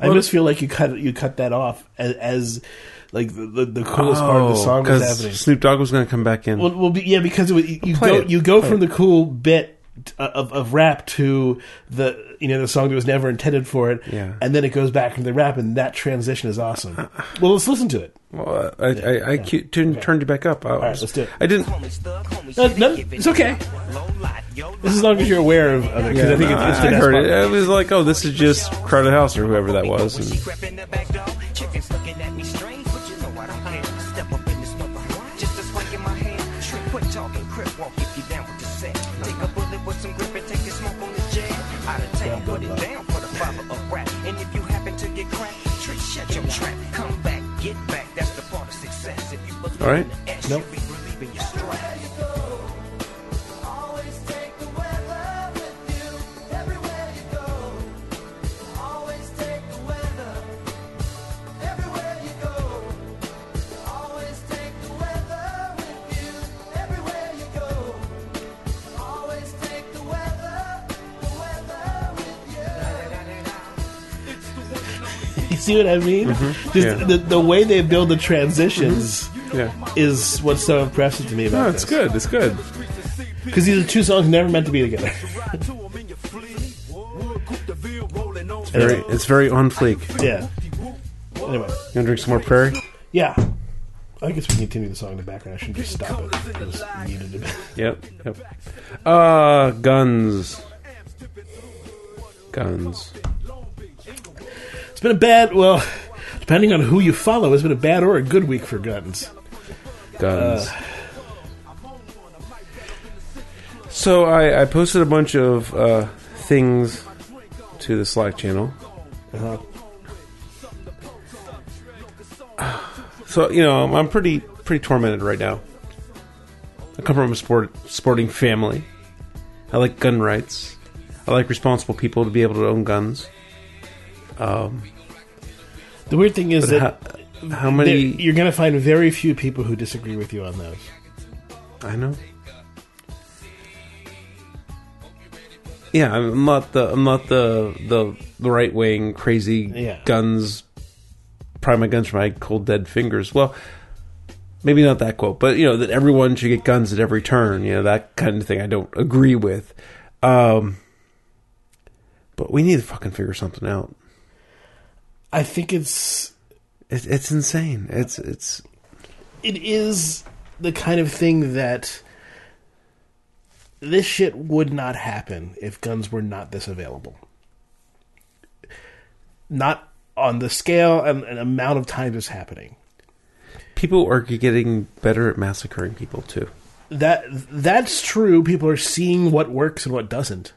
I just feel like you cut you cut that off as, as like the, the, the coolest part of the oh, song was happening. Snoop Dogg was going to come back in. Well, well, be- yeah, because was, you Play go it. you go Play from it. the cool bit Uh, of, of rap to the you know the song that was never intended for it, Yeah. and then it goes back into the rap, and that transition is awesome. Well, let's listen to it. Well, I, I, I cu- turned, turned you back up. I, right, let's do it. I didn't. No, no, it's okay. This is as long as you're aware of, of it, because Yeah, I think no, it's, it's I heard part. it. I was like, oh, this is just Crowded House or whoever that was. And All right. in the S, Nope. See what I mean? Mm-hmm. Yeah. the, the way they build the transitions yeah, is what's so impressive to me about no, it's good. It's good. Because these are two songs never meant to be together. Very, it's very on fleek. yeah. Anyway, You gonna drink some more Prairie? yeah. I guess we can continue the song in the background. I shouldn't just stop it. It was needed a bit. Yep. Yep. Uh, guns. Guns. It's been a bad, well, depending on who you follow, it's been a bad or a good week for guns. Guns. so I, I posted a bunch of uh, things to the Slack channel. Uh-huh. So you know, I'm pretty pretty tormented right now. I come from a sport sporting family. I like gun rights. I like responsible people to be able to own guns. Um, The weird thing is that how, how many? you're going to find very few people who disagree with you on those. I know. Yeah, I'm not the I'm not the the, the right wing crazy Yeah. guns. Pry my guns from my cold dead fingers. Well, maybe not that quote, but you know that everyone should get guns at every turn. You know that kind of thing. I don't agree with. Um, but we need to fucking figure something out. I think it's It, it's insane. It's it's it is the kind of thing that this shit would not happen if guns were not this available. Not on the scale and, and amount of time it's happening. people are getting better at massacring people too. That that's true. People are seeing what works and what doesn't.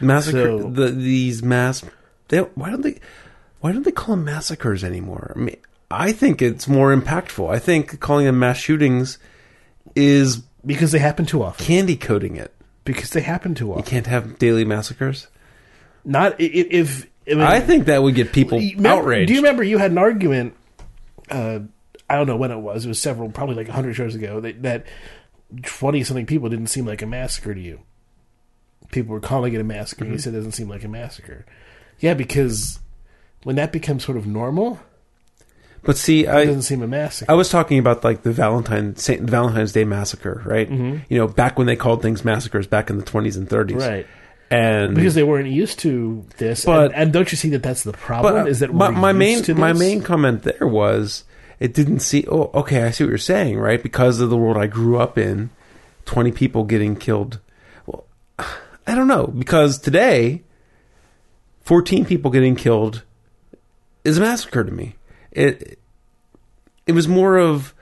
massacre So- the these mass they, why don't they why don't they call them massacres anymore i mean i think it's more impactful i think calling them mass shootings is Because they happen too often. candy coating it Because they happen too often. you can't have daily massacres Not i- i- if. I, mean, i think that would get people remember- outraged Do you remember you had an argument? Uh, I don't know when it was. It was several, probably like hundred shows ago. That twenty something people didn't seem like a massacre to you. People were calling it a massacre, Mm-hmm. and you said it doesn't seem like a massacre. Yeah, because when that becomes sort of normal, but see it i doesn't seem a massacre. I was talking about like the Valentine Saint Valentine's Day massacre, right? Mm-hmm. You know, back when they called things massacres, back in the twenties and thirties, right And because they weren't used to this. But- and, and don't you see that that's the problem? But is that my, we're my main my main comment there was it didn't see. Oh, okay, I see what you're saying, right? Because of the world I grew up in, twenty people getting killed. Well, I don't know because today, fourteen people getting killed is a massacre to me. It it was more of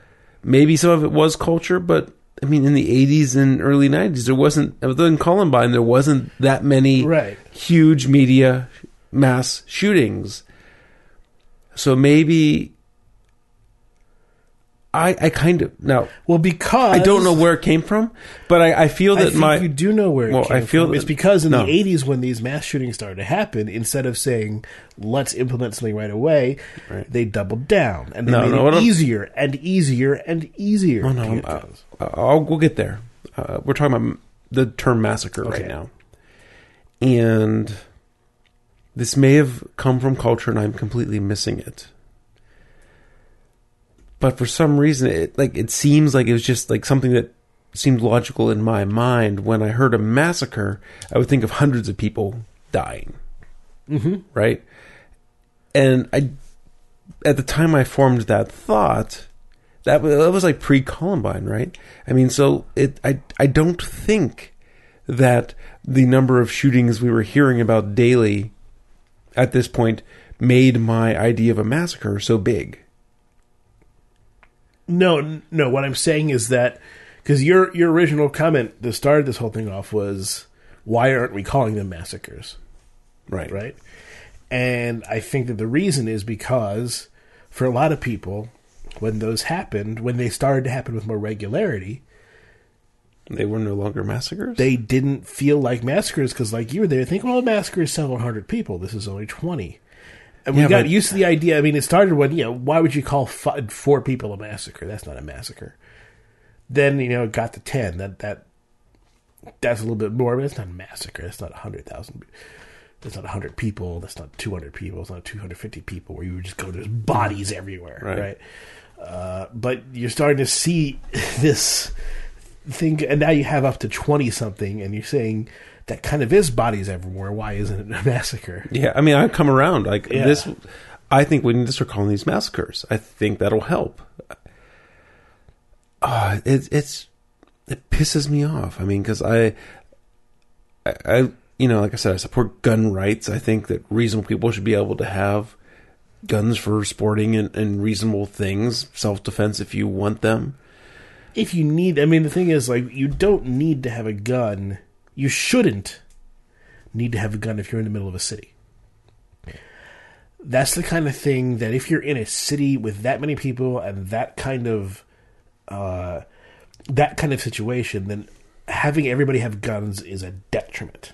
maybe some of it was culture, but I mean, in the '80s and early '90s, there wasn't. Other than Columbine, there wasn't that many Right. huge media mass shootings. So maybe I I kind of now Well, because I don't know where it came from, but I, I feel I that think my you do know where it well, came I feel from. that- it's because in no. the '80s, when these mass shootings started to happen, instead of saying "let's implement something right away," Right. they doubled down and they No, made no, it easier and easier and easier. Oh no, guns. uh, I'll we'll get there. Uh, we're talking about the term massacre Okay. right now, and this may have come from culture and I'm completely missing it. But for some reason it like it seems like it was just like something that seemed logical in my mind when I heard a massacre, I would think of hundreds of people dying. Mhm. Right? And I at the time I formed that thought, that was, that was like pre Columbine, right? I mean, so it I I don't think that the number of shootings we were hearing about daily at this point made my idea of a massacre so big. No, no. What I'm saying is that because your your original comment that started this whole thing off was why aren't we calling them massacres, Right. right? And I think that the reason is because for a lot of people, when those happened, when they started to happen with more regularity, They were no longer massacres? they didn't feel like massacres because, like you were there, think, well, a massacre is several hundred people. This is only twenty. And we Yeah, got but- used to the idea. I mean, it started when you know, why would you call f- four people a massacre? That's not a massacre. Then you know, it got to ten. That that that's a little bit more, but it's not a massacre. It's not a hundred thousand. That's not a hundred people. That's not two hundred people. It's not two hundred fifty people where you would just go. There's bodies everywhere, Right. right? Uh, but you're starting to see this thing, and now you have up to twenty something, and you're saying that kind of is bodies everywhere. Why isn't it a massacre? Yeah, I mean, I've come around. Like Yeah. this, I think we need to start calling these massacres. I think that'll help. Uh, it, it's it pisses me off. I mean, because I, I, I, you know, like I said, I support gun rights. I think that reasonable people should be able to have guns for sporting and, and reasonable things, self defense if you want them. if you need, I mean, the thing is, like, you don't need to have a gun. You shouldn't need to have a gun if you're in the middle of a city. That's the kind of thing that if you're in a city with that many people and that kind of, uh, that kind of situation, then having everybody have guns is a detriment.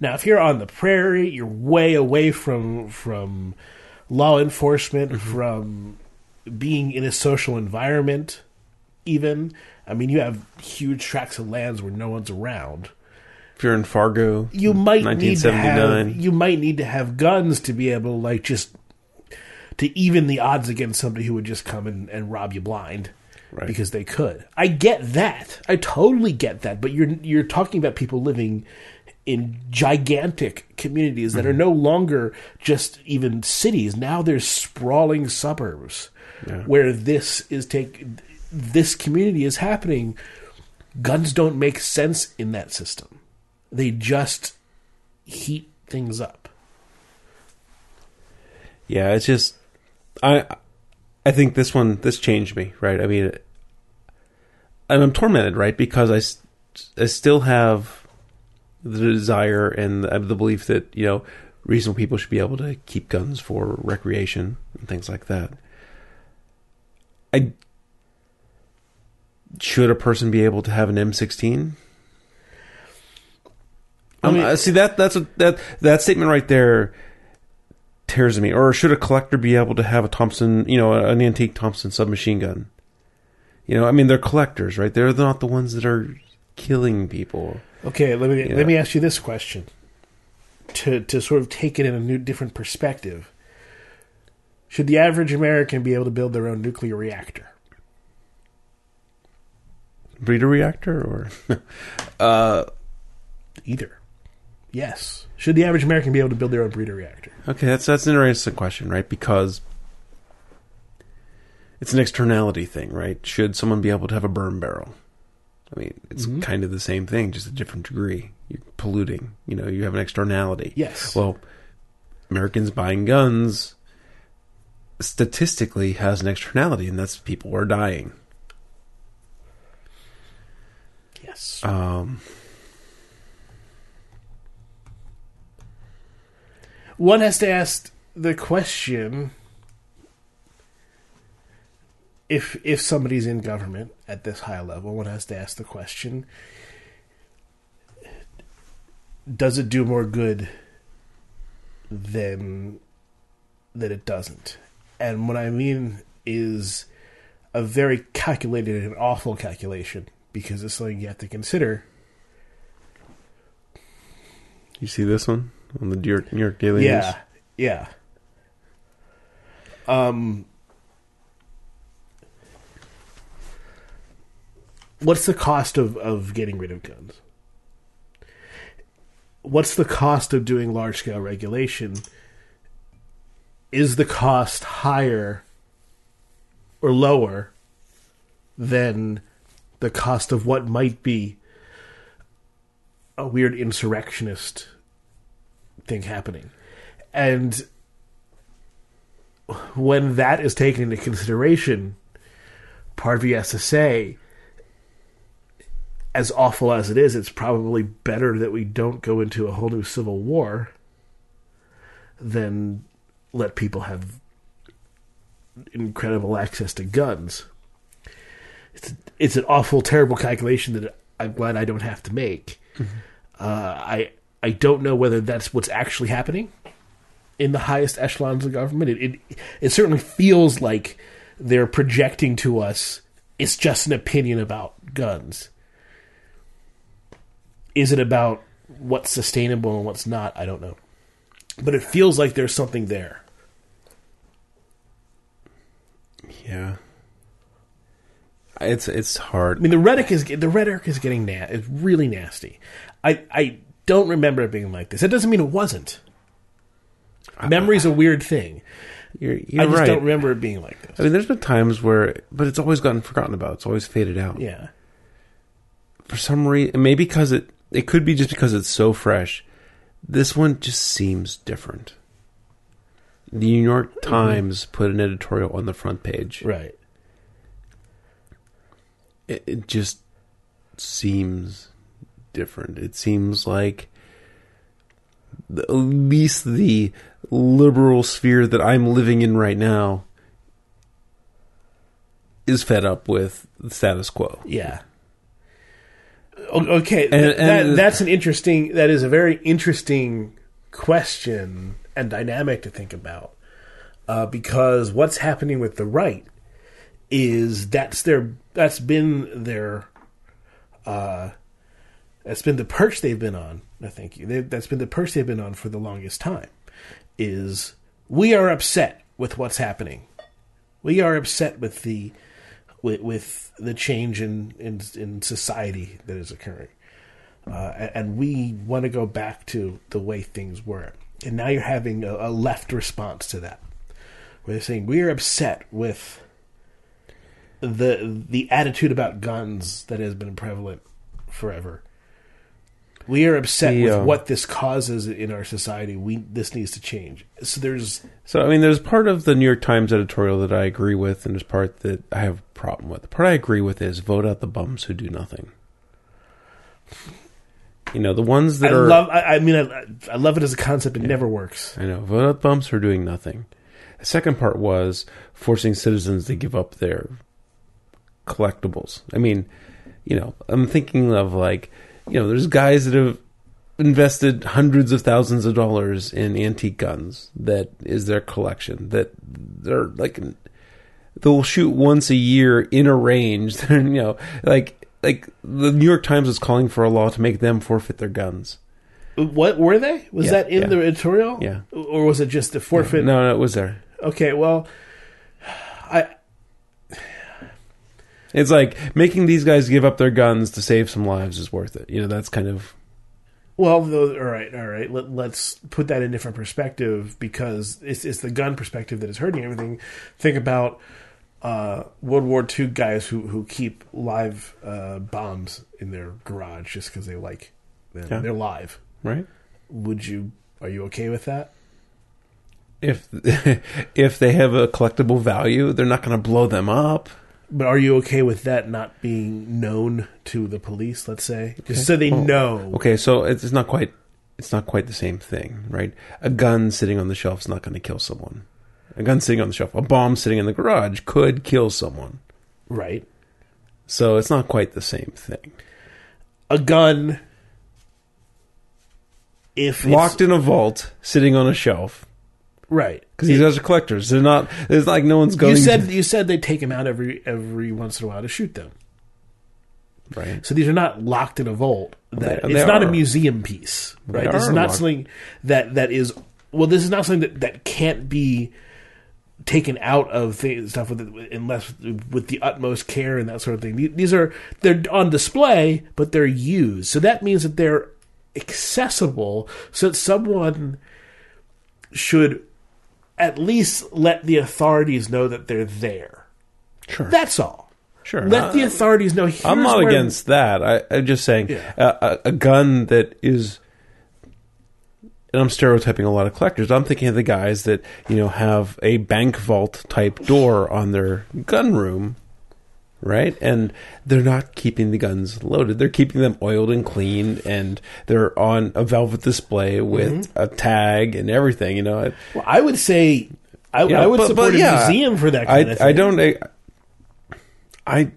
Now, if you're on the prairie, you're way away from from law enforcement, from being in a social environment even. I mean, you have huge tracts of lands where no one's around. If you're in Fargo, You might need to have you might need to have guns to be able to like just to even the odds against somebody who would just come and, and rob you blind Right. because they could. I get that. I totally get that. But you're you're talking about people living in gigantic communities that are mm-hmm. no longer just even cities. Now there's sprawling suburbs Yeah. where this is take this community is happening. Guns don't make sense in that system. They just heat things up. Yeah, it's just I I think this one this changed me, right? I mean and I'm tormented, right? Because I I still have the desire and the, the belief that, you know, reasonable people should be able to keep guns for recreation and things like that. I should a person be able to have an M16? I Um, mean- uh, see that that's a, that that statement right there tears me. Or should a collector be able to have a Thompson, you know, an antique Thompson submachine gun? You know, I mean, they're collectors, right? They're not the ones that are killing people. Okay, let me Yeah. let me ask you this question. To to sort of take it in a new different perspective. Should the average American be able to build their own nuclear reactor? Breeder reactor, or uh, Either. Yes. Should the average American be able to build their own breeder reactor? okay, that's that's an interesting question, right? Because it's an externality thing, right? Should someone be able to have a burn barrel? I mean, it's Mhm. kind of the same thing, just a different degree. You're polluting. You know, you have an externality. Yes. Well, Americans buying guns statistically has an externality, and that's people are dying. yes. Um, One has to ask the question if if somebody's in government at this high level, one has to ask the question does it do more good than that it doesn't? And what I mean is a very calculated and awful calculation because it's something you have to consider. you see this one? On the New York, New York Daily Yeah, News. yeah. Um, what's the cost of of getting rid of guns? What's the cost of doing large scale regulation? Is the cost higher or lower than the cost of what might be a weird insurrectionist thing happening? And when that is taken into consideration, part of you has to say, as awful as it is, it's probably better that we don't go into a whole new civil war than let people have incredible access to guns. It's it's an awful, terrible calculation that I'm glad I don't have to make. Uh, I I don't know whether that's what's actually happening in the highest echelons of government. It, it it certainly feels like they're projecting to us it's just an opinion about guns. Is it about what's sustainable and what's not? I don't know. But it feels like there's something there. Yeah. It's it's hard. I mean, the rhetoric is the rhetoric is getting na- it's really nasty. I I don't remember it being like this. That doesn't mean it wasn't. Memory's a weird thing. You're, you're I just right. don't remember it being like this. I mean, there's been times where, but it's always gotten forgotten about. It's always faded out. Yeah. For some reason, maybe because it, it could be just because it's so fresh. This one just seems different. The New York mm-hmm. Times put an editorial on the front page. Right. It, it just seems different. It seems like the, at least the liberal sphere that I'm living in right now is fed up with the status quo. Yeah. Okay, And- th- that, that's an interesting. That is a very interesting question and dynamic to think about, uh, because what's happening with the right is that's their that's been their uh, that's been the perch they've been on. I think they, that's been the perch they've been on for the longest time. Is we are upset with what's happening. We are upset with the with, with the change in, in in society that is occurring, uh, and, and we want to go back to the way things were. And now you're having a, a left response to that, where they're saying we are upset with the the attitude about guns that has been prevalent forever. We are upset The, with what this causes in our society. We this needs to change. So there's So, I mean, there's part of the New York Times editorial that I agree with, and there's part that I have a problem with. The part I agree with is vote out the bums who do nothing. You know, the ones that I are. love. I, I mean, I, I love it as a concept. It never works. I know, vote out the bums who are doing nothing. The second part was forcing citizens to give up their collectibles. I mean, you know, I'm thinking of like, you know, there's guys that have invested hundreds of thousands of dollars in antique guns that is their collection that they're like they'll shoot once a year in a range you know like like the New York Times is calling for a law to make them forfeit their guns What were they? Was Yeah, that in yeah. the editorial? Yeah. Or was it just a forfeit? no no it was there Okay. Well, I It's like making these guys give up their guns to save some lives is worth it. You know, that's kind of well, all right, all right. Let, let's put that in a different perspective because it's it's the gun perspective that is hurting everything. Think about uh, World War II guys who who keep live uh, bombs in their garage just because they like them. Yeah. They're live. right. Would you? Are you okay with that? If if they have a collectible value, they're not going to blow them up. But are you okay with that not being known to the police? Let's say, just so they Well, know. Okay, so it's not quite it's not quite the same thing, right? A gun sitting on the shelf is not going to kill someone. A gun sitting on the shelf, a bomb sitting in the garage could kill someone. Right. So it's not quite the same thing. A gun. If it's- Locked in a vault, sitting on a shelf, right? because these guys are collectors. They're not. It's like no one's going. you said to, you said they take them out every every once in a while to shoot them. Right. So these are not locked in a vault. That They- it's they not a museum piece, right? They This is are not locked. something that that is well. This is not something that that can't be taken out of things, stuff with unless with the utmost care and that sort of thing. These are they're on display, but they're used. So that means that they're accessible, so that someone should at least let the authorities know that they're there. Sure. That's all. sure. Let uh, the authorities know. I'm not against that. I, I'm just saying Yeah. a, a, a gun that is. And I'm stereotyping a lot of collectors. I'm thinking of the guys that you know have a bank vault type door on their gun room, right? And they're not keeping the guns loaded. They're keeping them oiled and clean, and they're on a velvet display with Mm-hmm. a tag and everything. You know, Well, I would say I, Yeah, I would but- support but yeah, a museum for that I, kind of thing. I don't. I, I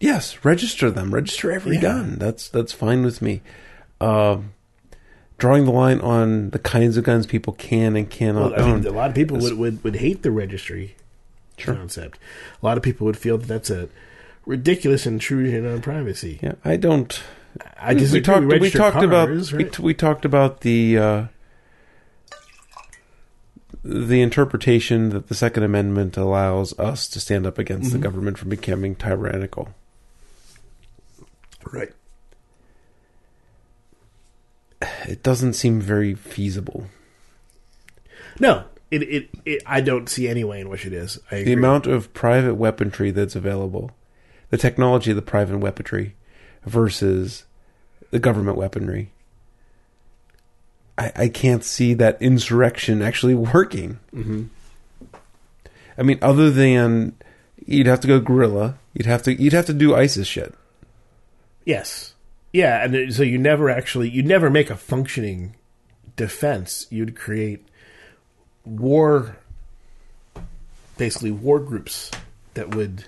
yes, register them. Register every Yeah. gun. That's that's fine with me. Um, drawing the line on the kinds of guns people can and cannot Well, I own. mean, a lot of people would, would, would hate the registry Sure. concept. A lot of people would feel that that's a ridiculous intrusion on privacy. yeah, I don't. I we talked. We Registered talked about. cars, We, t- we talked about the. Uh, the interpretation that the Second Amendment allows us to stand up against Mm-hmm. the government from becoming tyrannical. right. It doesn't seem very feasible. No, it, it, it, I don't see any way in which it is. The amount of private weaponry that's available, the technology of the private weaponry versus the government weaponry. I, I can't see that insurrection actually working. Mm-hmm. I mean, other than you'd have to go guerrilla, you'd have to you'd have to do ISIS shit. Yes. Yeah, and so you never actually you never make a functioning defense. You'd create war basically war groups that would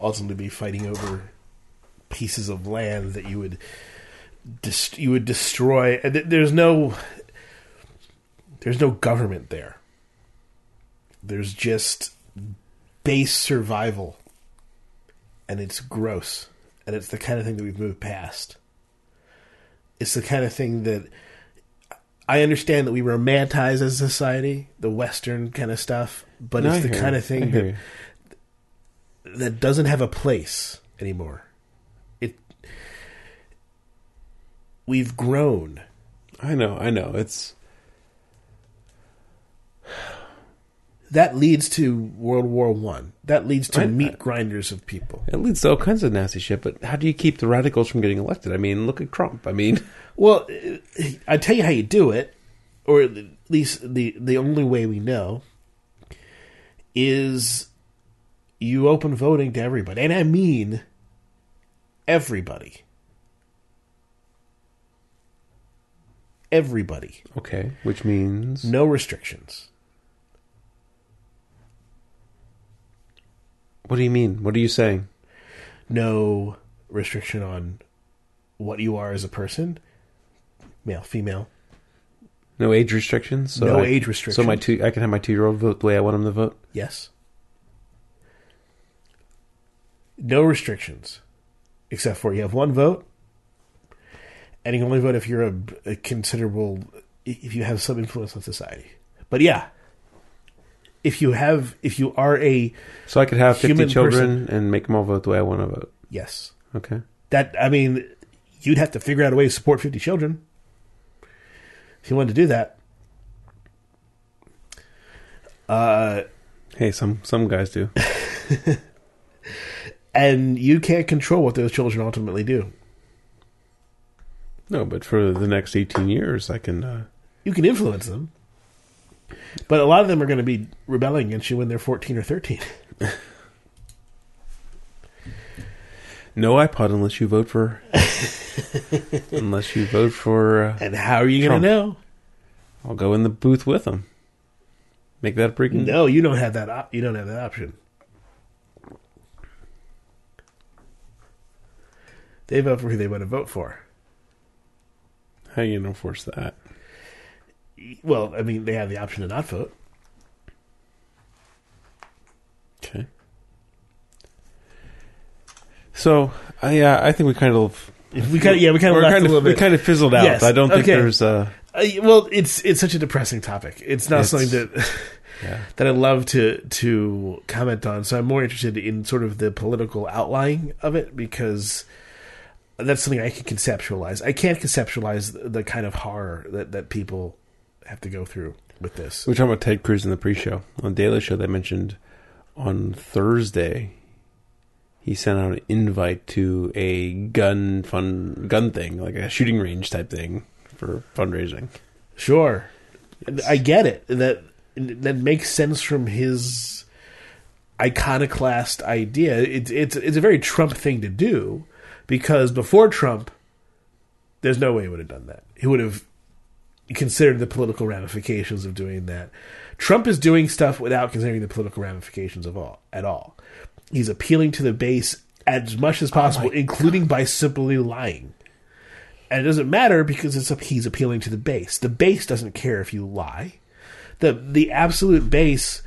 ultimately be fighting over pieces of land that you would dis- you would destroy. And th- there's no there's no government there. There's just base survival. And it's gross. And it's the kind of thing that we've moved past. It's the kind of thing that i understand that we romanticize as a society the western kind of stuff but No, it's the kind of thing that. That doesn't have a place anymore it we've grown I know, I know. It's that leads to world war one that leads to I- meat grinders of people it leads to all kinds of nasty shit. But how do you keep the radicals from getting elected? I mean, look at Trump. I mean, Well, I tell you how you do it, or at least the the only way we know is you open voting to everybody, and I mean everybody, everybody, okay, which means no restrictions. what do you mean? What are you saying? no restriction on what you are as a person, male, female. No age restrictions. So No I- age restrictions. So my two, I can have my two-year-old vote the way I want him to vote. Yes. No restrictions, except for you have one vote, and you can only vote if you're a, a considerable, if you have some influence on society. But yeah, if you have, if you are a So I could have fifty children and make them all vote the way I want to vote. yes, Okay. that I mean, you'd have to figure out a way to support fifty children if you wanted to do that. Uh, Hey, some some guys do. and you can't control what those children ultimately do. No, but for the next eighteen years, I can. Uh, you can influence them, but a lot of them are going to be rebelling against you when they're fourteen or thirteen. no iPod unless you vote for. unless you vote for. Uh, And how are you going to know? I'll go in the booth with them. Make that a freaking. No, you don't have that. Op- you don't have that option. They vote for who they want to vote for. How are you gonna enforce that? Well, I mean, they have the option to not vote. Okay. So, uh, yeah, I think we kind of We kind of yeah we kind of kind a of we kind of fizzled out. Yes, I don't think okay. there's uh Uh, well, it's it's such a depressing topic. It's not It's- something that yeah. that I love to to comment on. So I'm more interested in sort of the political outlying of it because that's something I can conceptualize. I can't conceptualize the, the kind of horror that that people have to go through with this. We were talking about Ted Cruz in the pre-show on Daily Show. They mentioned on Thursday he sent out an invite to a gun fun gun thing, like a shooting range type thing for fundraising. Sure, I get it. That that makes sense from his iconoclast idea. It's it's it's a very Trump thing to do because before Trump, there's no way he would have done that. He would have considered the political ramifications of doing that. Trump is doing stuff without considering the political ramifications of all at all. He's appealing to the base as much as oh possible, including by simply lying. And it doesn't matter because it's a, he's appealing to the base. The base doesn't care if you lie. The the absolute base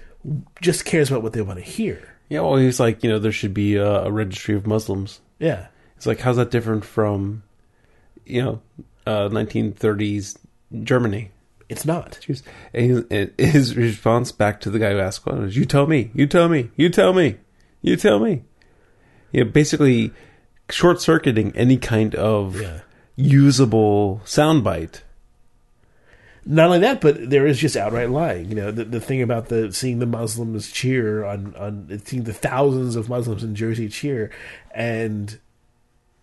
just cares about what they want to hear. Yeah, well, he's like, you know, there should be a, a registry of Muslims. Yeah. It's like, how's that different from, you know, uh, 1930s Germany? It's not. Jeez. And his, his response back to the guy who asked one was, "You tell me, you tell me, you tell me, you tell me." Yeah, basically, short circuiting any kind of Yeah. usable soundbite. Not only that, but there is just outright lying. You know, the, the thing about the seeing the Muslims cheer on on seeing the thousands of Muslims in Jersey cheer, and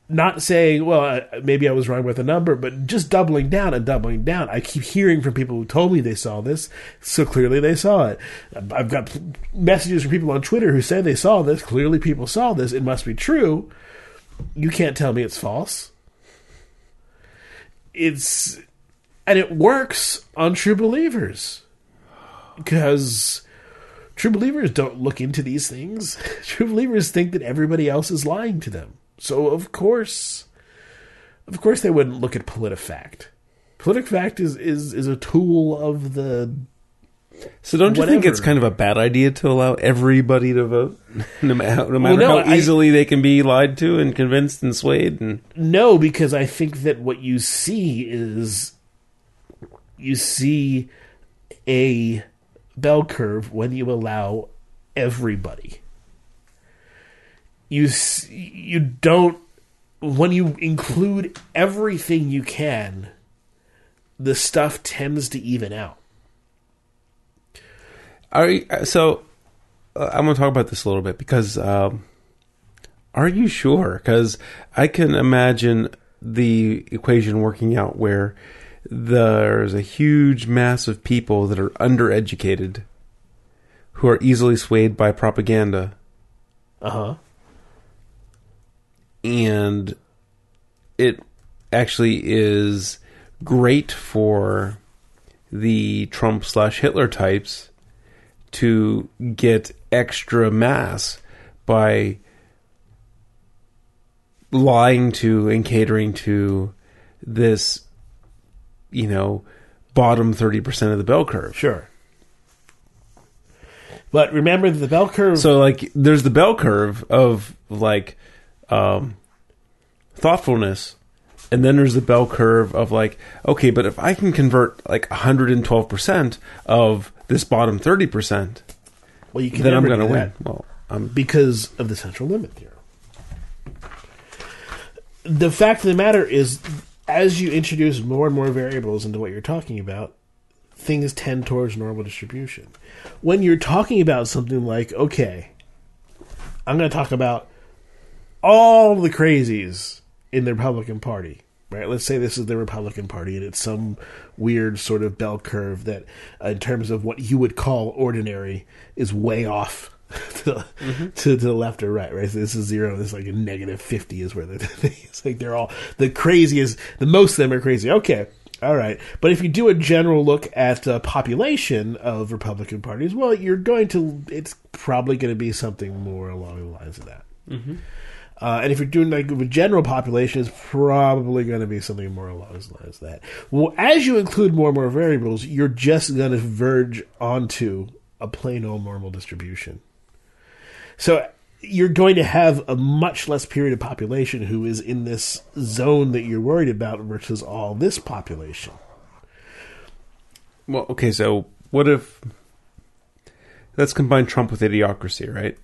not saying, "Well, maybe I was wrong with the number," but just doubling down and doubling down. I keep hearing from people who told me they saw this, so clearly they saw it. I've got messages from people on Twitter who say they saw this. Clearly, people saw this. It must be true. You can't tell me it's false. It's and it works on true believers because true believers don't look into these things. True believers think that everybody else is lying to them. So of course, of course, they wouldn't look at PolitiFact. PolitiFact is is is a tool of the So don't you think it's kind of a bad idea to allow everybody to vote, no matter, no matter no, how I- easily they can be lied to and convinced and swayed? And No, because I think that what you see is you see a bell curve when you allow everybody. You you don't when you include everything you can, the stuff tends to even out. Are you, so? Uh, I'm going to talk about this a little bit because um, are you sure? Because I can imagine the equation working out where there's a huge mass of people that are undereducated who are easily swayed by propaganda, Uh huh. And it actually is great for the Trump slash Hitler types to get extra mass by lying to and catering to this, you know, bottom 30% of the bell curve. Sure. But remember the bell curve. So, like, there's the bell curve of, like, um, thoughtfulness. And then there's the bell curve of, like, okay, but if I can convert, like, 112% of this bottom 30%, well, you can then I'm going to win. Well, I'm because of the central limit theorem. The fact of the matter is, as you introduce more and more variables into what you're talking about, things tend towards normal distribution. When you're talking about something like, okay, I'm going to talk about all the crazies in the Republican Party. Right, let's say this is the Republican Party, and it's some weird sort of bell curve that, uh, in terms of what you would call ordinary, is way off to, the, to, to the left or right. Right, so this is zero. This is like a negative fifty is where the it's like they're all the craziest. The most of them are crazy. Okay, all right. But if you do a general look at the population of Republican parties, well, you're going to. It's probably going to be something more along the lines of that. Uh, and if you're doing like the general population, it's probably going to be something more along the lines that. Well, as you include more and more variables, you're just going to verge onto a plain old normal distribution. So you're going to have a much less period of population who is in this zone that you're worried about versus all this population. Well, okay, so what if let's combine Trump with idiocracy, right?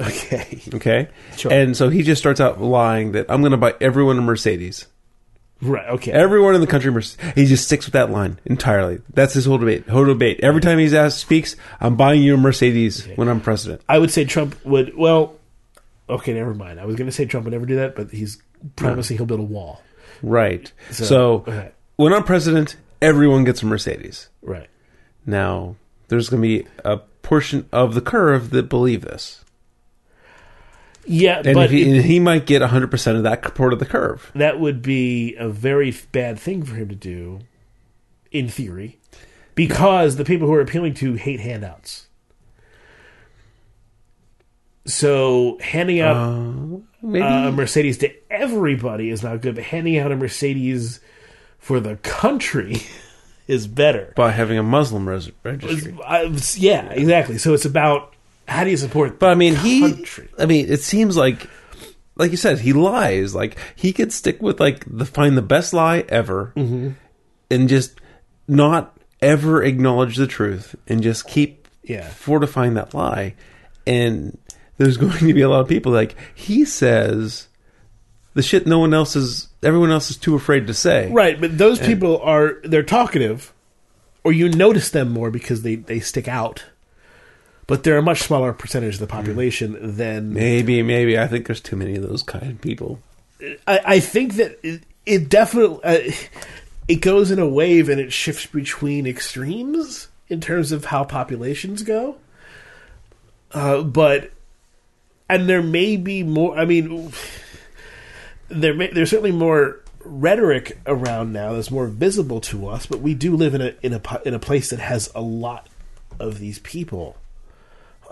Okay. Okay, Sure. and so he just starts out lying that I'm going to buy everyone a Mercedes. Right. Okay. Everyone in the country, he just sticks with that line entirely. That's his whole debate. Whole debate. Every time he's asked, speaks, I'm buying you a Mercedes when I'm president. I would say Trump would. Well, okay, never mind. I was going to say Trump would never do that, but he's promising he'll build a wall. Right. So- So, okay. when I'm president, everyone gets a Mercedes. Right. Now, there's going to be a portion of the curve that believe this. Yeah, And, but he, it- he might get 100% of that part of the curve. that would be a very bad thing for him to do, in theory, because the people who are appealing to hate handouts. So handing out Uh, maybe. uh, a Mercedes to everybody is not good, but handing out a Mercedes for the country is better. by having a Muslim res- registry. I- it's- yeah, exactly. So it's about how do you support? But I mean, he. I mean, it seems like, like you said, he lies. Like he could stick with like the find the best lie ever, Mm-hmm. and just not ever acknowledge the truth, and just keep Yeah. fortifying that lie. And there's going to be a lot of people like he says the shit no one else is. Everyone else is too afraid to say. Right, but those people are they're talkative, or you notice them more because they they stick out. But they're a much smaller percentage of the population than Maybe, maybe. I think there's too many of those kind of people. I, I think that it, it definitely uh, it goes in a wave and it shifts between extremes in terms of how populations go. Uh, but and there may be more. I mean, there may, there's certainly more rhetoric around now that's more visible to us. But we do live in a in a in a place that has a lot of these people.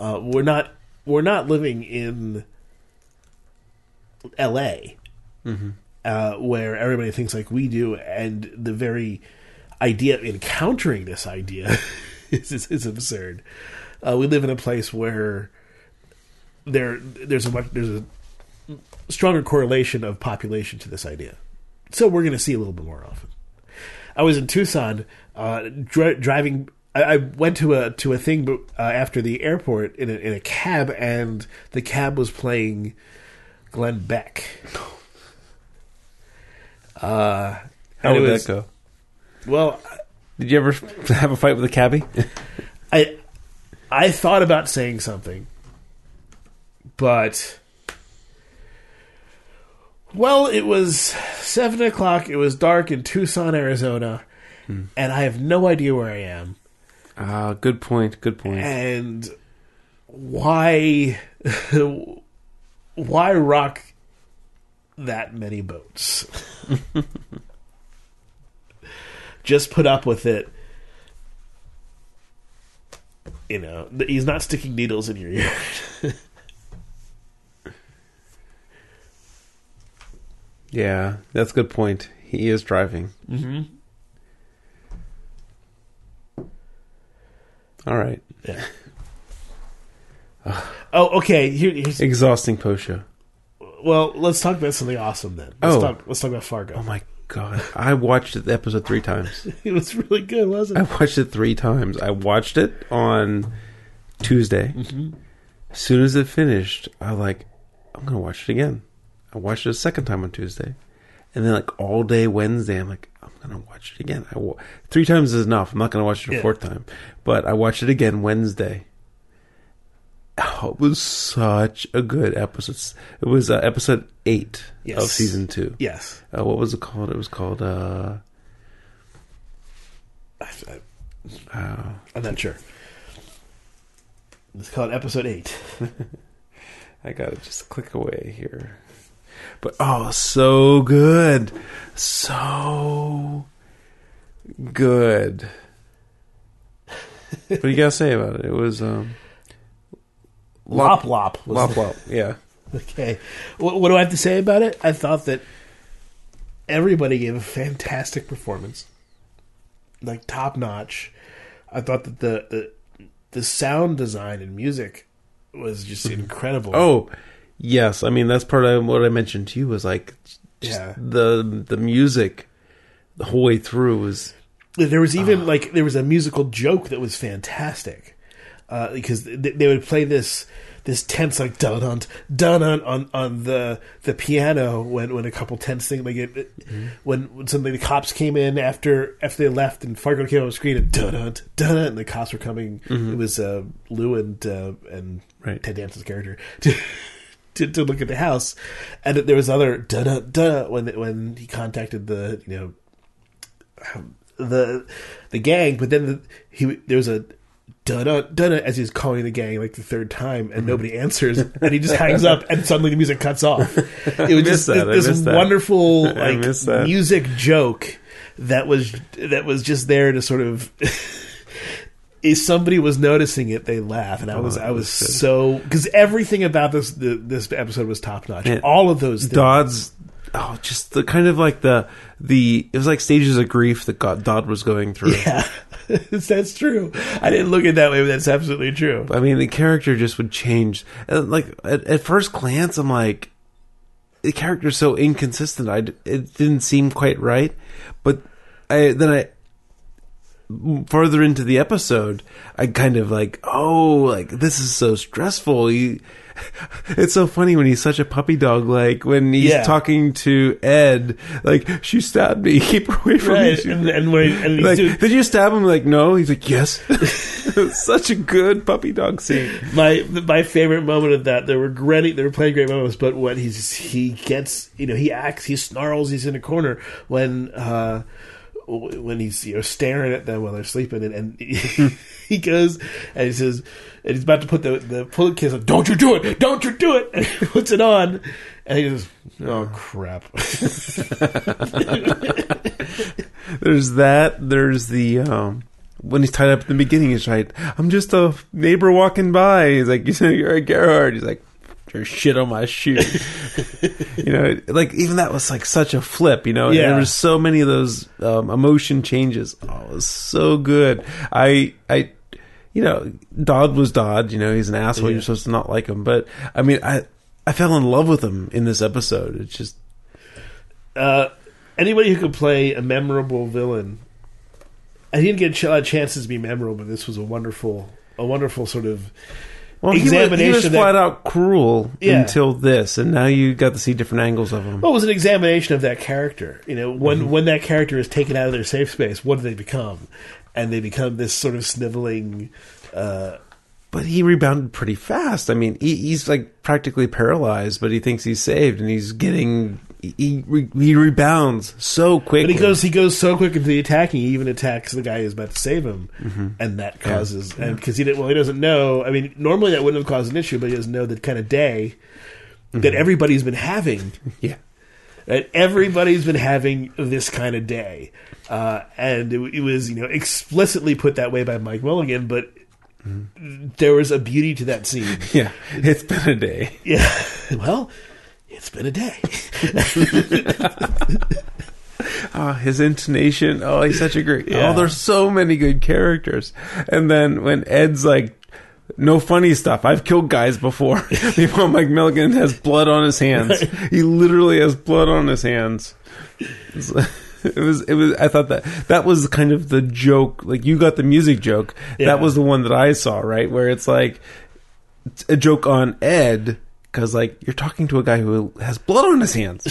Uh, we're not we're not living in L.A uh, where everybody thinks like we do, and the very idea of encountering this idea is, is, is absurd. Uh, we live in a place where there there's a much there's a stronger correlation of population to this idea, so we're going to see a little bit more often. I was in Tucson uh, dri- driving. I, I went to a to a thing uh, after the airport in a, in a cab, and the cab was playing Glenn Beck. Uh, How and it would was- that go? Well, Did you ever have a fight with a cabbie? I I thought about saying something, but well, it was seven o'clock. It was dark in Tucson, Arizona, and I have no idea where I am. Ah, good point. Good point. and why why rock that many boats just put up with it you know he's not sticking needles in your ear Yeah, that's a good point. He is driving. mm-hmm. All right. yeah oh okay Here, here's, Exhausting post show. well let's talk about something awesome then let's, Oh. talk, let's talk about fargo Oh my god. I watched the episode three times. it was really good wasn't it? I it watched it three times. I watched it on Tuesday. Mm-hmm. As soon as it finished, I was like, I'm gonna watch it again. I watched it a second time on Tuesday, and then like all day Wednesday, I'm like, I'm gonna watch it again. I wa- three times is enough. I'm not gonna watch it a Yeah. fourth time, but I watched it again Wednesday. Oh, it was such a good episode. It was uh, episode eight Yes. of season two. yes Uh, what was it called? It was called. Uh, I, I, uh, i'm not sure it's called episode 8 I gotta just click away here. But oh, so good. So good. what do you gotta say about it? It was um Loplop. Lop Lop. Yeah. Okay. What, what do I have to say about it? I thought that everybody gave a fantastic performance, like top notch. I thought that the, the the sound design and music was just incredible. Oh, yes. I mean, that's part of what I mentioned to you was like just Yeah. the the music the whole way through was There was even like there was a musical joke that was fantastic uh, because they, they would play this this tense like dun dun dun on on the the piano when when a couple tense things like it, Mm-hmm. when when something the cops came in after after they left and Fargo came on the screen and dun dun dun and the cops were coming. It was uh, Lou and uh, and Mm-hmm. Right. Ted Danson's character. To, to, look at the house, and that there was other dun dun dun when when he contacted the you know the the gang, but then the, he there was a da da da as he's calling the gang like the third time, Mm-hmm. and nobody answers, and he just hangs up, and suddenly the music cuts off. It was just that, I this, wonderful like music joke that was that was just there to sort of. If somebody was noticing it, they laugh, and I was Oh, I was good. so because everything about this the, this episode was top notch. All of those things. Dodd's oh just the kind of like the the it was like stages of grief that God, Dodd was going through. Yeah, that's true. I didn't look at it that way, but that's absolutely true. I mean, the character just would change. And like at, at first glance, I'm like, the character's so inconsistent. I it didn't seem quite right, but I then I further into the episode, I kind of like, oh, like this is so stressful. He, it's so funny when he's such a puppy dog. Like when he's Yeah. talking to Ed, like she stabbed me. Keep her away from Right, me. and, and when and Like, doing- did you stab him? Like, no. He's like, yes. Such a good puppy dog scene. my my favorite moment of that. There were great, there were of great moments, but when he's he gets, you know, he acts, he snarls, he's in a corner when. uh when he's you know staring at them while they're sleeping, and, and he goes and he says, and he's about to put the the pull kiss on. Don't you do it! Don't you do it! And he puts it on, and he goes, "Oh crap!" There's that. There's the um when he's tied up in the beginning. He's like, "I'm just a neighbor walking by." He's like, "You say you're a Gerhardt." He's like, "There's shit on my shoe." you know, like even that was like such a flip. You know, Yeah. there was so many of those um, emotion changes. Oh, it was so good. I I. You know, Dodd was Dodd. You know, he's an asshole. Yeah. You're supposed to not like him, but I mean, I I fell in love with him in this episode. It's just uh, anybody who could play a memorable villain. I didn't get a lot of chances to be memorable, but this was a wonderful, a wonderful sort of Well, he was, he was flat out cruel Yeah. until this, and now you got to see different angles of him. well, it was an examination of that character. You know, when Mm-hmm. when that character is taken out of their safe space, what do they become? And they become this sort of sniveling. Uh, But he rebounded pretty fast. I mean, he, he's like practically paralyzed, but he thinks he's saved, and he's getting he he, he rebounds so quickly. but he goes he goes so quick into the attacking, he even attacks the guy who's about to save him, Mm-hmm. and that causes and because he didn't well he doesn't know. I mean, normally that wouldn't have caused an issue, but he doesn't know the kind of day Mm-hmm. that everybody's been having. yeah, Right? Everybody's been having this kind of day, uh, and it, it was you know explicitly put that way by Mike Milligan, but there was a beauty to that scene. yeah. It's been a day. Yeah, well, it's been a day. Oh, his intonation. Oh, he's such a great. Oh, yeah. Oh, there's so many good characters. And then when Ed's like, no funny stuff. I've killed guys before. Meanwhile, Mike Milligan has blood on his hands. He literally has blood on his hands. It was. It was. I thought that that was kind of the joke. Like you got the music joke. Yeah. That was the one that I saw. Right where it's like it's a joke on Ed because like you're talking to a guy who has blood on his hands.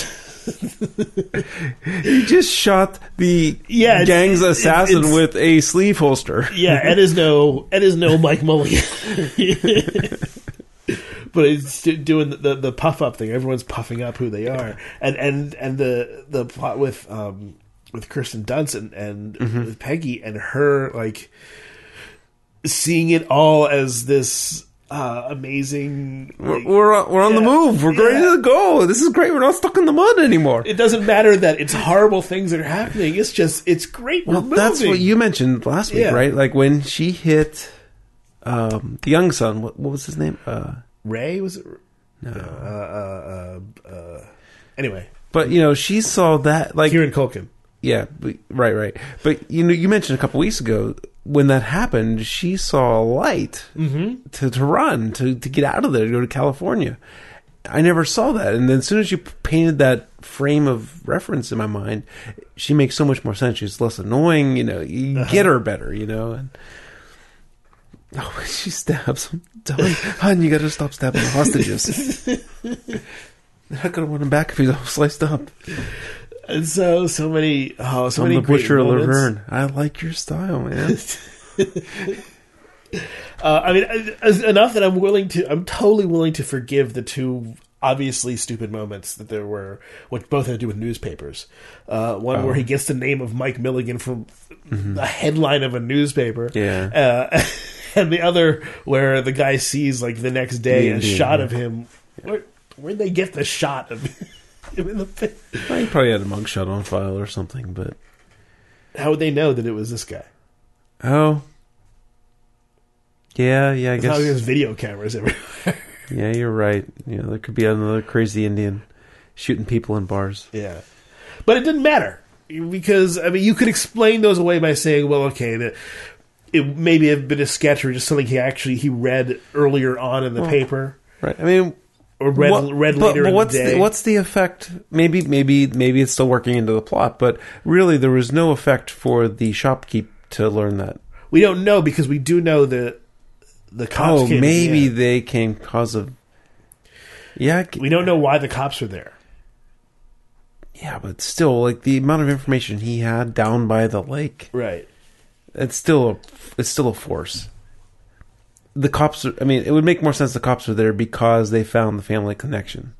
he just shot the Yeah, gang's it's- assassin it's- with a sleeve holster. Yeah, Ed is no Ed is no Mike Milligan. but it's doing the, the, the puff up thing. Everyone's puffing up who they are, and and and the the plot with um with Kirsten Dunst and, and Mm-hmm. with Peggy and her like seeing it all as this uh, amazing. We're like- we're on, we're on the move. We're ready Yeah. to go. This is great. We're not stuck in the mud anymore. it doesn't matter that it's horrible things that are happening. It's just it's great. We're well, that's moving. what you mentioned last week, Yeah. right? Like when she hit um, the young son. What, what was his name? Uh, Ray was it? no. Uh, uh, uh, uh, anyway, But you know, she saw that like Kieran Culkin. Yeah, but, right, right. But you know, you mentioned a couple weeks ago when that happened, she saw a light mm-hmm. to to run to to get out of there to go to California. I never saw that, and then as soon as you painted that frame of reference in my mind, she makes so much more sense. She's less annoying, you know. You uh-huh. get her better, you know. And oh, she stabs him, tell hon, you got to stop stabbing the hostages. They're not going to want him back if he's all sliced up. And so, so many, oh, so I'm many the butcher of moments. Laverne. I like your style, man. Uh, I mean, uh, enough that I'm willing to, I'm totally willing to forgive the two obviously stupid moments that there were, which both had to do with newspapers. Uh, one where he gets the name of Mike Milligan from the headline of a newspaper. Yeah. Uh, and the other where the guy sees, like, the next day The a Indian, shot yeah. of him. Where, where'd they get the shot of him in the face? Well, he probably had a mugshot on file or something, but How would they know that it was this guy? oh, yeah, yeah, I It's not like guess there's video cameras everywhere. yeah, you're right. You know, there could be another crazy Indian shooting people in bars. Yeah, but it didn't matter because I mean you could explain those away by saying, well, okay, that it maybe have been a sketch or just something he actually he read earlier on in the paper Right. I mean, or read what- but- later but in what's the day. what's the effect? Maybe, maybe, maybe it's still working into the plot, but really, there was no effect for the shopkeep to learn that. we don't know because we do know that the cops. Oh, came the maybe they came cause of. Yeah, we don't know why the cops were there. yeah, but still, like the amount of information he had down by the lake, Right. it's still a, it's still a force. The cops, I mean, it would make more sense the cops were there because they found the family connection.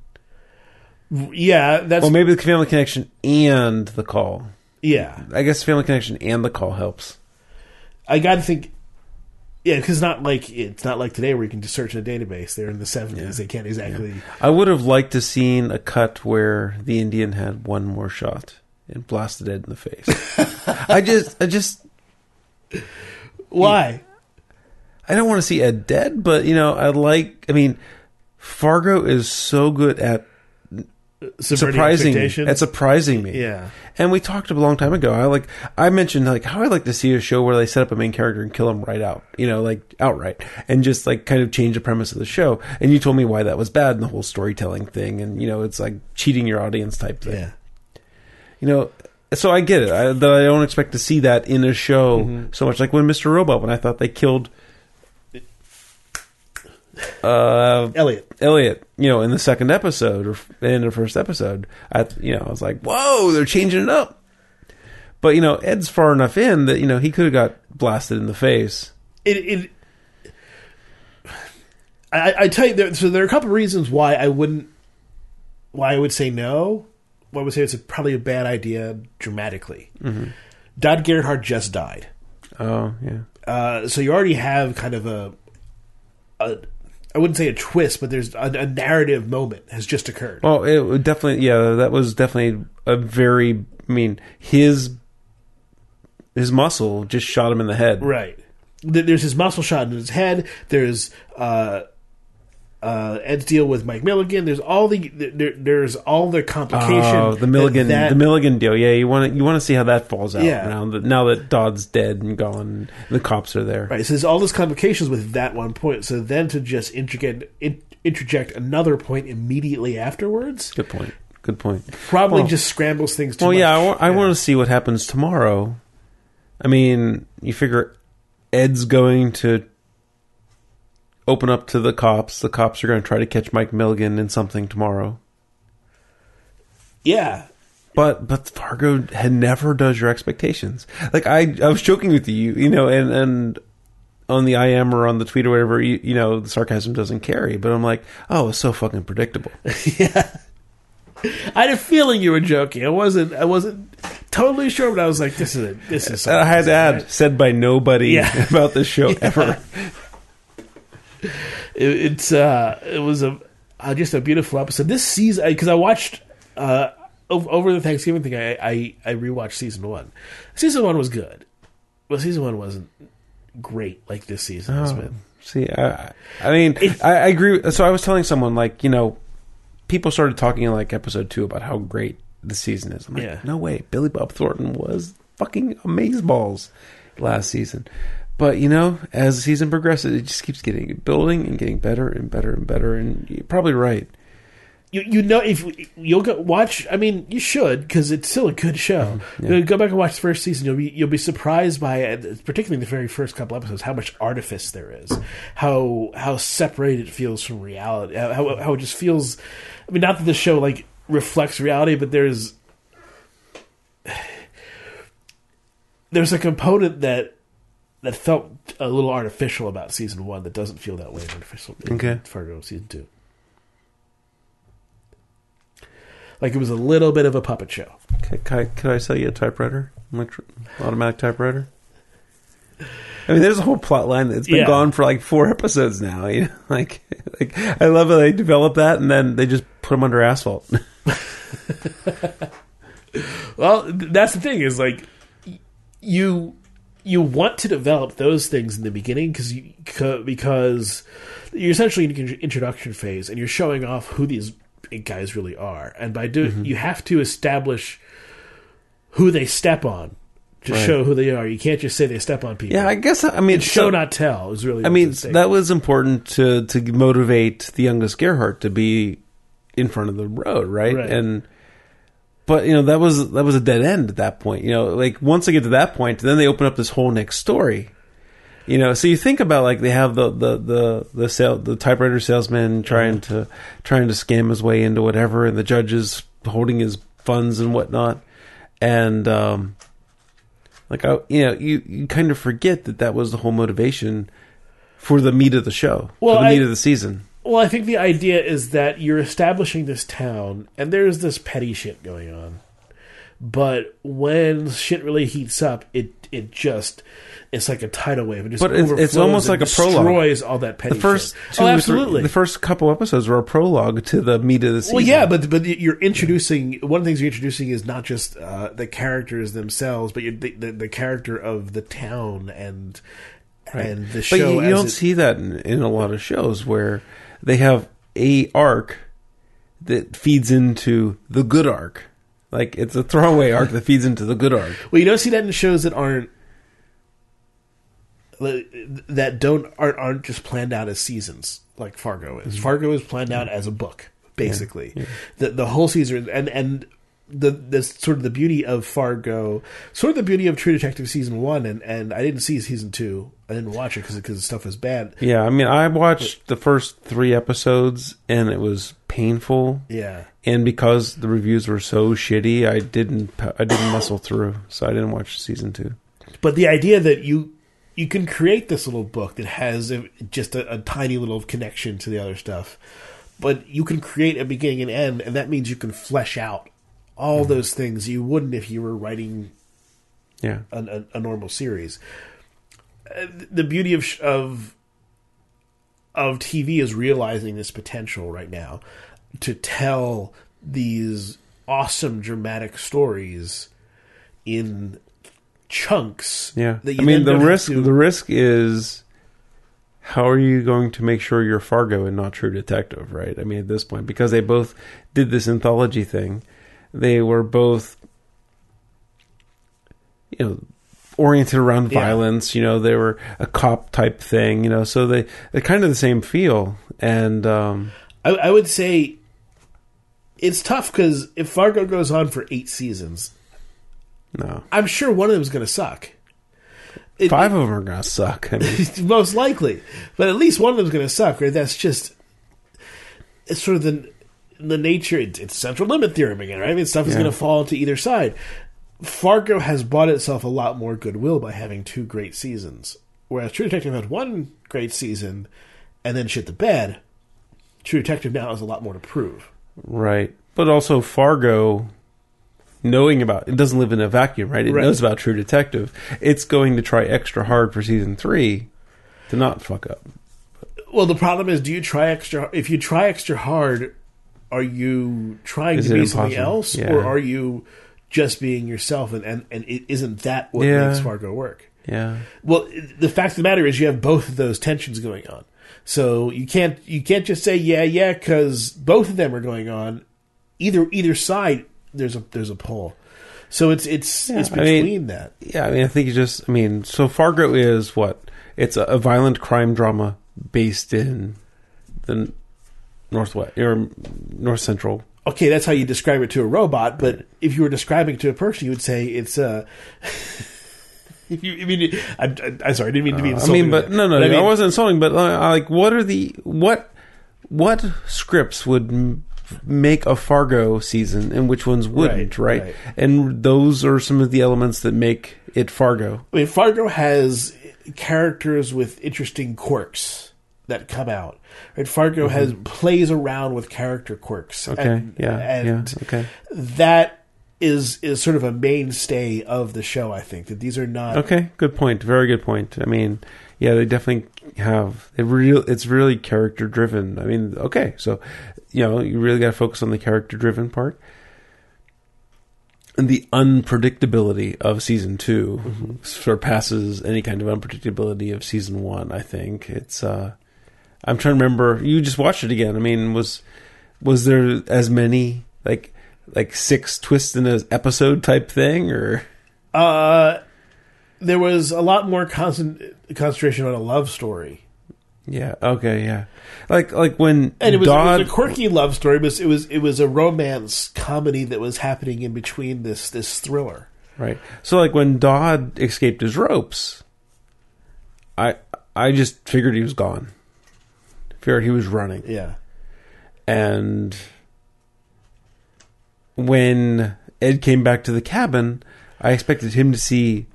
Yeah, that's Well, maybe the family connection and the call. yeah. I guess family connection and the call helps. I got to think. Yeah, because it's not like it's not like today where you can just search in a database. They're in the seventies; they can't exactly. I would have liked to seen a cut where the Indian had one more shot and blasted Ed in the face. I just, I just, Why? I don't want to see Ed dead, but you know, I like. I mean, Fargo is so good at Subverting surprising, at surprising me. Yeah. And we talked a long time ago. I like I mentioned like how I like to see a show where they set up a main character and kill him right out, you know, like outright, and just like kind of change the premise of the show. And you told me why that was bad and the whole storytelling thing, and you know, it's like cheating your audience type thing. Yeah. You know, so I get it. I, that I don't expect to see that in a show Mm-hmm. so much. Like when Mr. Robot, when I thought they killed uh, Elliot. Elliot, you know, in the second episode or in the first episode, I, you know, I was like, whoa, they're changing it up. But you know, Ed's far enough in that you know he could have got blasted in the face. It. it I, I tell you, there, so there are a couple of reasons why I wouldn't, why I would say no. Why I would say it's a, probably a bad idea dramatically. Mm-hmm. Dodd Gerhardt just died, Oh yeah, uh, so you already have kind of a, a, I wouldn't say a twist, but there's a, a narrative moment has just occurred. well, it definitely, yeah, that was definitely a very. I mean, his his muscle just shot him in the head. Right. There's his muscle shot in his head. There's uh, uh, Ed's deal with Mike Milligan. There's all the there, there's all the complication. Oh, the Milligan, that- the Milligan deal. Yeah, you want to you want to see how that falls out Yeah. now that now that Dodd's dead and gone, and the cops are there. Right. So there's all those complications with that one point. So then to just interject in, interject another point immediately afterwards Good point. Good point. probably Well- just scrambles things. Too Well, yeah, I much. want, I want to see what happens tomorrow. I mean, you figure Ed's going to open up to the cops. The cops are going to try to catch Mike Milligan in something tomorrow. Yeah. But but Fargo had never does your expectations. Like I I was joking with you, you know, and and on the IM or on the tweet or whatever, you, you know, the sarcasm doesn't carry. But I'm like, oh, it's so fucking predictable. yeah. I had a feeling you were joking. I wasn't. I wasn't totally sure, but I was like, "This is a, this is." I had to add, said by nobody Yeah. about this show ever. it, it's uh it was a uh, just a beautiful episode this season because i watched uh over the thanksgiving thing I, I i rewatched season one season one was good but season one wasn't great like this season has Oh, been see, I, I mean, It- I, I agree. So I was telling someone, like, you know, people started talking in like episode two about how great the season is. I'm like, Yeah. no way. Billy Bob Thornton was fucking amazeballs last season. But you know, as the season progresses, it just keeps getting building and getting better and better and better. And you're probably right. you you know if you'll go watch i mean you should because it's still a good show Mm-hmm. go back and watch the first season you'll be you'll be surprised by it particularly the very first couple episodes how much artifice there is how how separated it feels from reality how how, how it just feels i mean not that the show like reflects reality but there's there's a component that that felt a little artificial about season one that doesn't feel that way artificial Okay. Fargo season two. Like it was a little bit of a puppet show. Okay, could I, could I sell you a typewriter? Automatic typewriter? I mean, there's a whole plot line that's been Yeah. gone for like four episodes now. You know, like, like I love how they develop that, and then they just put them under asphalt. Well, that's the thing is like you you want to develop those things in the beginning because you because you're essentially in an introduction phase and you're showing off who these guys really are, and by doing mm-hmm. you have to establish who they step on to Right. show who they are. You can't just say they step on people. yeah, I guess. I mean, it's show so- not tell is really. I mean, that was important to to motivate the youngest Gerhardt to be in front of the road, right? Right. And but you know that was that was a dead end at that point. You know, like once they get to that point, then they open up this whole next story. You know, so you think about like they have the the the the sale the typewriter salesman trying to trying to scam his way into whatever, and the judges holding his funds and whatnot, and um, like I, you know, you you kind of forget that that was the whole motivation for the meat of the show, Well, for the I- meat of the season. Well, I think the idea is that you're establishing this town, and there's this petty shit going on. But when shit really heats up, it it just it's like a tidal wave. It just But it's- it's almost like a prologue. Destroys all that petty. The first shit. two, oh, absolutely. the first couple episodes were a prologue to the meat of the season. well, yeah, but but you're introducing one of the things you're introducing is not just uh, the characters themselves, but you're, the, the the character of the town and and the But show. you, you don't it- see that in, in a lot of shows where they have a arc that feeds into the good arc. Like it's a throwaway arc that feeds into the good arc. Well, you don't see that in shows that aren't that don't aren't, aren't just planned out as seasons like Fargo is. Mm-hmm. Fargo is planned out as a book, basically. The the whole season and and the the sort of the beauty of Fargo, sort of the beauty of True Detective season one, and and I didn't see season two. I didn't watch it because because the stuff was bad. Yeah, I mean, I watched the first three episodes and it was painful. Yeah. And because the reviews were so shitty, I didn't I didn't muscle through, so I didn't watch season two. But the idea that you you can create this little book that has a, just a, a tiny little connection to the other stuff, but you can create a beginning and end, and that means you can flesh out all those things you wouldn't if you were writing Yeah, a, a, a normal series. Uh, The beauty of of of TV is realizing this potential right now to tell these awesome dramatic stories in chunks. yeah. I mean, the risk to- the risk is how are you going to make sure you're Fargo and not True Detective, right? I mean, at this point, because they both did this anthology thing, they were both, you know, oriented around Yeah. violence. You know, they were a cop type thing. You know, so they they're kind of the same feel. And um, I, I would say it's tough because if Fargo goes on for eight seasons, no, I'm sure one of them is going to suck. It- five of them are gonna suck. I mean, most likely, but at least one of them is going to suck. Right? That's just it's sort of the the nature. It's, it's central limit theorem again, right? I mean, stuff is Yeah. going to fall to either side. Fargo has bought itself a lot more goodwill by having two great seasons, whereas True Detective had one great season and then shit the bed. True Detective now has a lot more to prove. Right. But also Fargo knowing about it doesn't live in a vacuum, right? It Right. knows about True Detective. It's going to try extra hard for season 3 to not fuck up. Well, the problem is, do you try extra? If you try extra hard, are you trying Is to be something impossible? else, Yeah. or are you just being yourself? And and, and it, isn't that what Yeah. makes Fargo work? Yeah. Well, the fact of the matter is, you have both of those tensions going on. So you can't you can't just say yeah yeah because both of them are going on. Either either side there's a there's a pull. So it's it's Yeah, it's I mean- between that. Yeah, I mean, I think you just. I mean, so Fargo is what? It's a, a violent crime drama based in the northwest or north central. Okay, that's how you describe it to a robot. But if you were describing it to a person, you would say it's uh If you, I mean, I'm, I'm sorry, I didn't mean to be Uh, I mean, but no, no, I, I, mean, wasn't insulting. But uh, like, what are the what what scripts would m- make a Fargo season, and which ones wouldn't? Right, Right, right. and those are some of the elements that make it Fargo. I mean, Fargo has characters with interesting quirks that come out. Right? Fargo has plays around with character quirks. Mm-hmm. Okay, and, yeah, and yeah, okay, that is is sort of a mainstay of the show. I think that these are not. okay. Good point. Very good point. I mean, yeah, they definitely have. It real. It's really character driven. I mean, okay, so you know, you really got to focus on the character driven part. And the unpredictability of season 2 surpasses any kind of unpredictability of season one. I think it's. uh I'm trying to remember. You just watched it again. I mean, was was there as many like like six twists in an episode type thing, or Uh, there was a lot more concent- concentration on a love story, yeah, okay, yeah, like like when and it was, Dodd, it was a quirky love story. It was it was it was a romance comedy that was happening in between this this thriller. Right. So like when Dodd escaped his ropes, I I just figured he was gone. Figured he was running. Yeah, And when Ed came back to the cabin, I expected him to see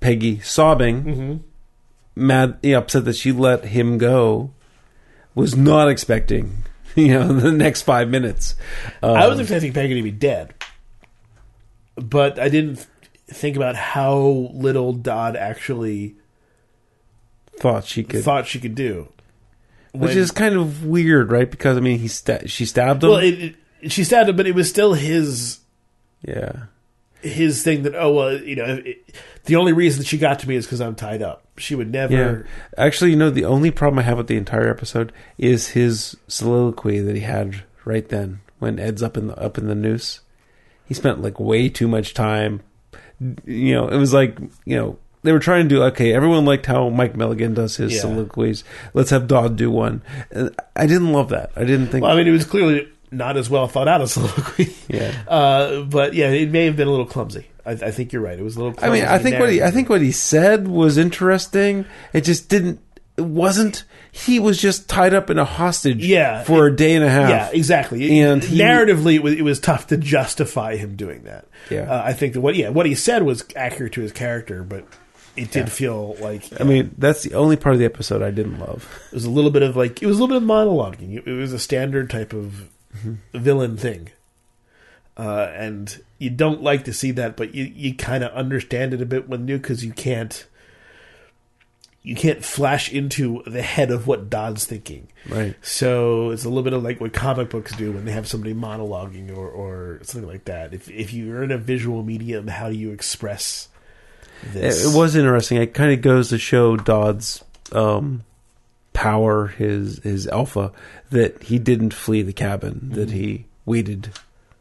Peggy sobbing, mm-hmm. mad, upset that she let him go. Was not expecting, you know, the next five minutes. I was Um, expecting Peggy to be dead, but I didn't think about how little Dodd actually thought she could, thought she could do. Which is kind of weird, right? Because I mean, he sta- she stabbed him. well, it, it, she stabbed him, but it was still his yeah. his thing that oh well you know it, the only reason she got to me is because I'm tied up. She would never. Yeah. Actually, you know, the only problem I have with the entire episode is his soliloquy that he had right then when Ed's up in the up in the noose. He spent like way too much time. You know, it was like you know they were trying to do okay. Everyone liked how Mike Milligan does his Yeah. soliloquies. Let's have Dodd do one. And I didn't love that. I didn't think. Well, I mean, it was clearly not as well thought out as soliloquy. yeah. Uh, but yeah, it may have been a little clumsy. I, I think you're right. It was a little. I mean, I think what he I think what he said was interesting. It just didn't. It wasn't. He was just tied up in a hostage. Yeah, for it- a day and a half. Yeah, exactly. And he- narratively, it was, it was tough to justify him doing that. Yeah. uh, I think that what yeah what he said was accurate to his character, but it did feel like I mean, that's the only part of the episode I didn't love. it was a little bit of like it was a little bit of monologuing. It, it was a standard type of villain thing, uh, and you don't like to see that, but you you kind of understand it a bit when new because you can't you can't flash into the head of what Dodd's thinking. Right. So it's a little bit of like what comic books do when they have somebody monologuing or, or something like that. If if you're in a visual medium, how do you express this? it was interesting. It kind of goes to show Dodd's um, power, his his alpha, that he didn't flee the cabin, that he waited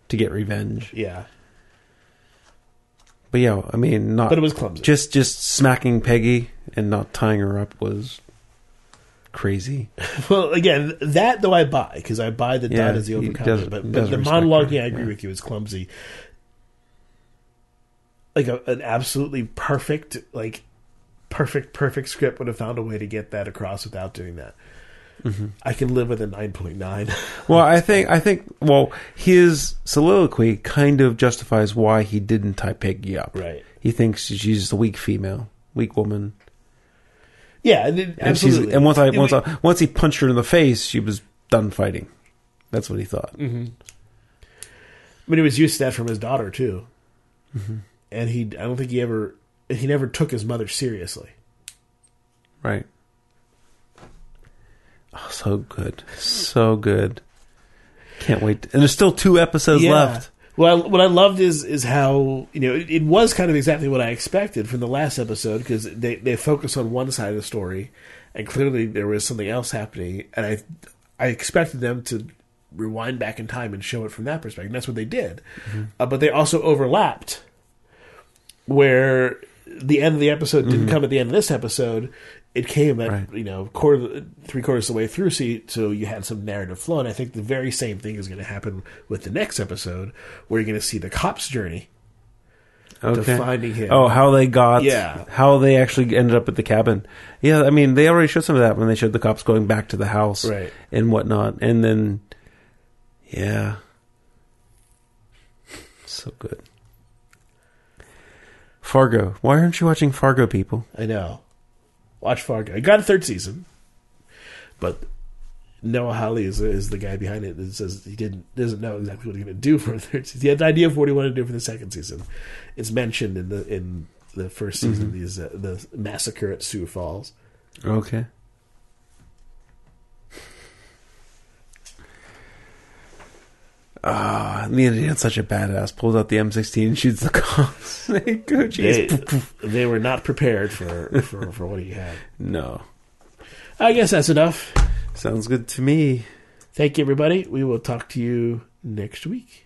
to get revenge. yeah, But yeah, I mean, not but it was clumsy. just just smacking Peggy and not tying her up was crazy. Well, again, that though I buy because I buy that Yeah, Dodd is the he overcomer. but, but the monologuing, her, I agree yeah. with you, is clumsy. Like a, an absolutely perfect, like perfect, perfect script would have found a way to get that across without doing that. Mm-hmm. I can live with a nine point nine. Well, I think I think well, his soliloquy kind of justifies why he didn't tie Peggy up. Right. He thinks she's just a weak female, weak woman. Yeah, and it- And she's absolutely. and once I once I, once he punched her in the face, she was done fighting. That's what he thought. Mm-hmm. I mean, he was used to that from his daughter too, Mm-hmm. And he. I don't think he ever. He never took his mother seriously. Right. Oh, so good, so good. Can't wait. And there's still two episodes left. Well, what I loved is is how you know it, it was kind of exactly what I expected from the last episode because they they focus on one side of the story, and clearly there was something else happening, and I I expected them to rewind back in time and show it from that perspective. And that's what they did. Uh, but they also overlapped where the end of the episode didn't mm-hmm. come at the end of this episode. It came at Right. you know quarter three quarters of the way through, so you, so you had some narrative flow. And I think the very same thing is going to happen with the next episode, where you're going to see the cop's journey Okay. to finding him. Oh, how they got, Yeah. how they actually ended up at the cabin. Yeah, I mean, they already showed some of that when they showed the cops going back to the house Right. and whatnot, and then, yeah, so good. Fargo. Why aren't you watching Fargo, people? I know. Watch Fargo. I got a third season, but Noah Hawley is, is the guy behind it that says he didn't doesn't know exactly what he's going to do for a third season. He had an idea of what he wanted to do for the second season. It's mentioned in the in the first season. These uh, the massacre at Sioux Falls. Okay. Ah, the Indiana's such a badass. Pulls out the M16 and shoots the cops. They, they were not prepared for, for for what he had. no. I guess that's enough. Sounds good to me. Thank you, everybody. We will talk to you next week.